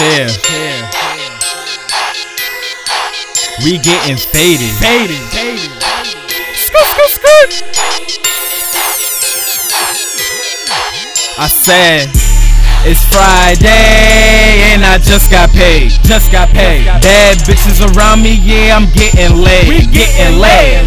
Chill. We getting faded. Faded. Scoot, scoot, scoot. I said, it's Friday and I just got paid. Just got paid. Bad bitches around me, yeah, I'm getting laid. We getting laid.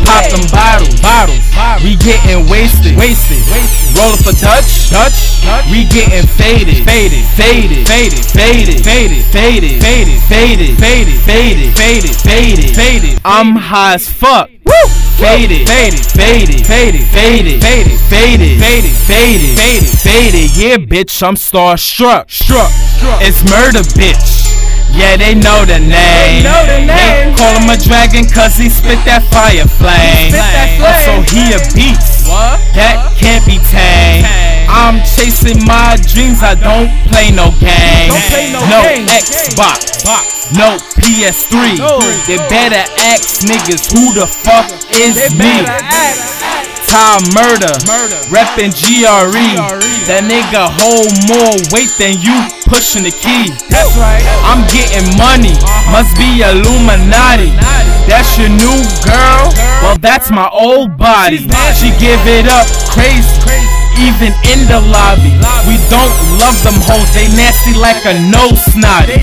We getting wasted. Wasted. Wasted. Rollin' for Dutch. Dutch. Dutch. We getting faded. Faded. Faded. Faded. Faded. Faded. Faded. Faded. Faded. Faded. Faded. Faded. Faded. Faded. I'm high as fuck. Woo. Faded. Faded. Faded. Faded. Faded. Faded. Faded. Faded. Faded. Faded. Faded. Yeah, bitch, I'm starstruck. Struck. Struck. It's murder, bitch. Yeah, they know the name. know the name. Call him a dragon cause he spit that fire flame. that flame. So he a beast. What? That can't be tamed. Tame. I'm chasing my dreams, I don't play no games. Don't play no no games. Xbox, Box. no PS3. No. They better ask niggas who the fuck is They me. Ty Murder, Murder. reppin' GRE. GRE. That nigga hold more weight than you pushing the key. That's right. I'm getting money, must be Illuminati. That's your new girl? Well, that's my old body. She give it up crazy, even in the lobby. We don't love them hoes, they nasty like a no snotty.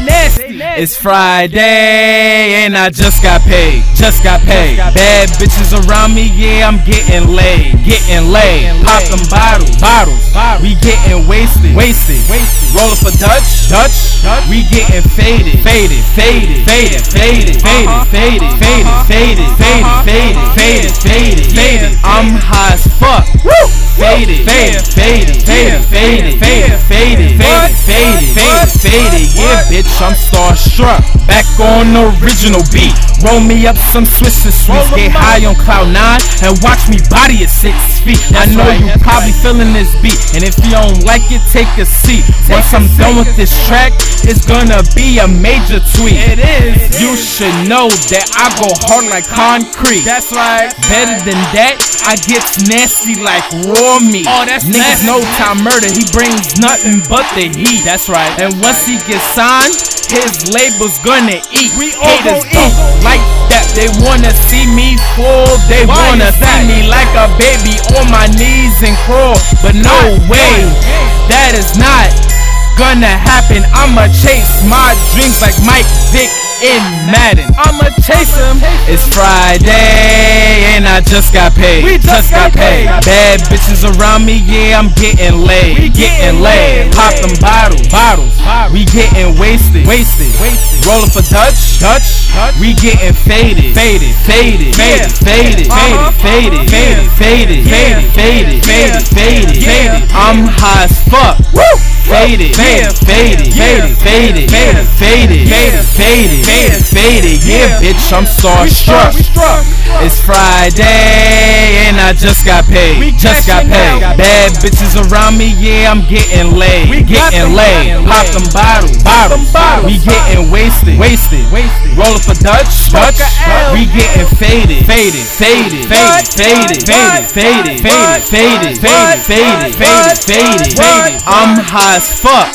It's Friday and I just got paid. Just got paid. Bad bitches around me, yeah, I'm getting laid. Getting laid. Pop them bottles. Bottles. We getting wasted. Wasted. Wasted. Rollin' for Dutch. Dutch. Dutch. We getting faded. Faded. Faded. Faded. Faded. Faded. Faded. Faded. Faded. Faded. Faded. Faded. Faded. Faded. I'm high as fuck. Woo. Faded. Faded. Faded. Faded. Faded. Faded. What? Faded. Faded. What? Faded. Yeah, bitch, I'm starstruck. Back on the original beat. Roll me up some Swisher Sweets. Roll 'em Get high on cloud nine and watch me body at six feet. I know you probably feeling this beat. And if you don't like it, take a seat. Once I'm done with this track, it's gonna be a major tweet. It is. You should know that I go hard like concrete. That's right. Better than that, I get nasty like raw meat. Oh, that's Niggas know Ty Murder, he brings nothing but the heat. That's right. And once he gets signed, his label's gonna eat. We all Haters eat. don't like that. They wanna see me fall. They Why wanna see that? me like a baby on my knees and crawl. But no way, that is not gonna happen. I'ma chase my dreams like Mike Vick in Madden. I'ma chase him. It's Friday and I just got paid. We just got paid. Bad bitches around me, yeah, I'm getting laid. We getting laid. Pop them bottles. Bottles. We getting wasted. Wasted. Wasted. Rollin' for Dutch. Dutch. We getting faded. Faded. Faded. Faded. Faded. Uh-huh. Faded. Faded. Faded. Faded. Faded. Faded. Faded. Faded. I'm high as fuck. Woo. Faded, Yeah. faded, faded, faded, Yeah. faded, faded, faded, faded, faded. Yeah, bitch, I'm starstruck. It's Friday and I just got paid. Just got paid. Bad bitches around me, yeah, I'm getting laid. Getting laid. Pop them bottles, bottles. We getting wasted, wasted, Wasted. Roll up a Dutch, Dutch. L. We getting faded, faded, faded, faded, faded, faded, faded, faded, faded, faded, What? faded, What? faded. I'm high as fuck.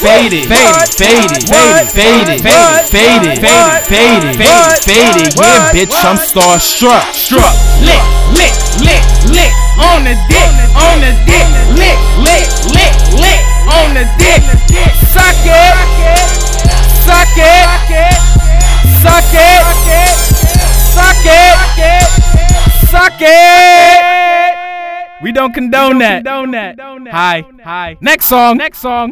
Faded, faded, faded, faded, faded, faded, faded, faded, faded, What? faded. Yeah, bitch, I'm starstruck. Struck, lick, lick, lick, lick on the dick, on the dick, lick, lick, lick, lick on the dick. Suck it, suck it, suck it, suck it, suck it. We don't condone that. Hi, hi. Next song. Next song.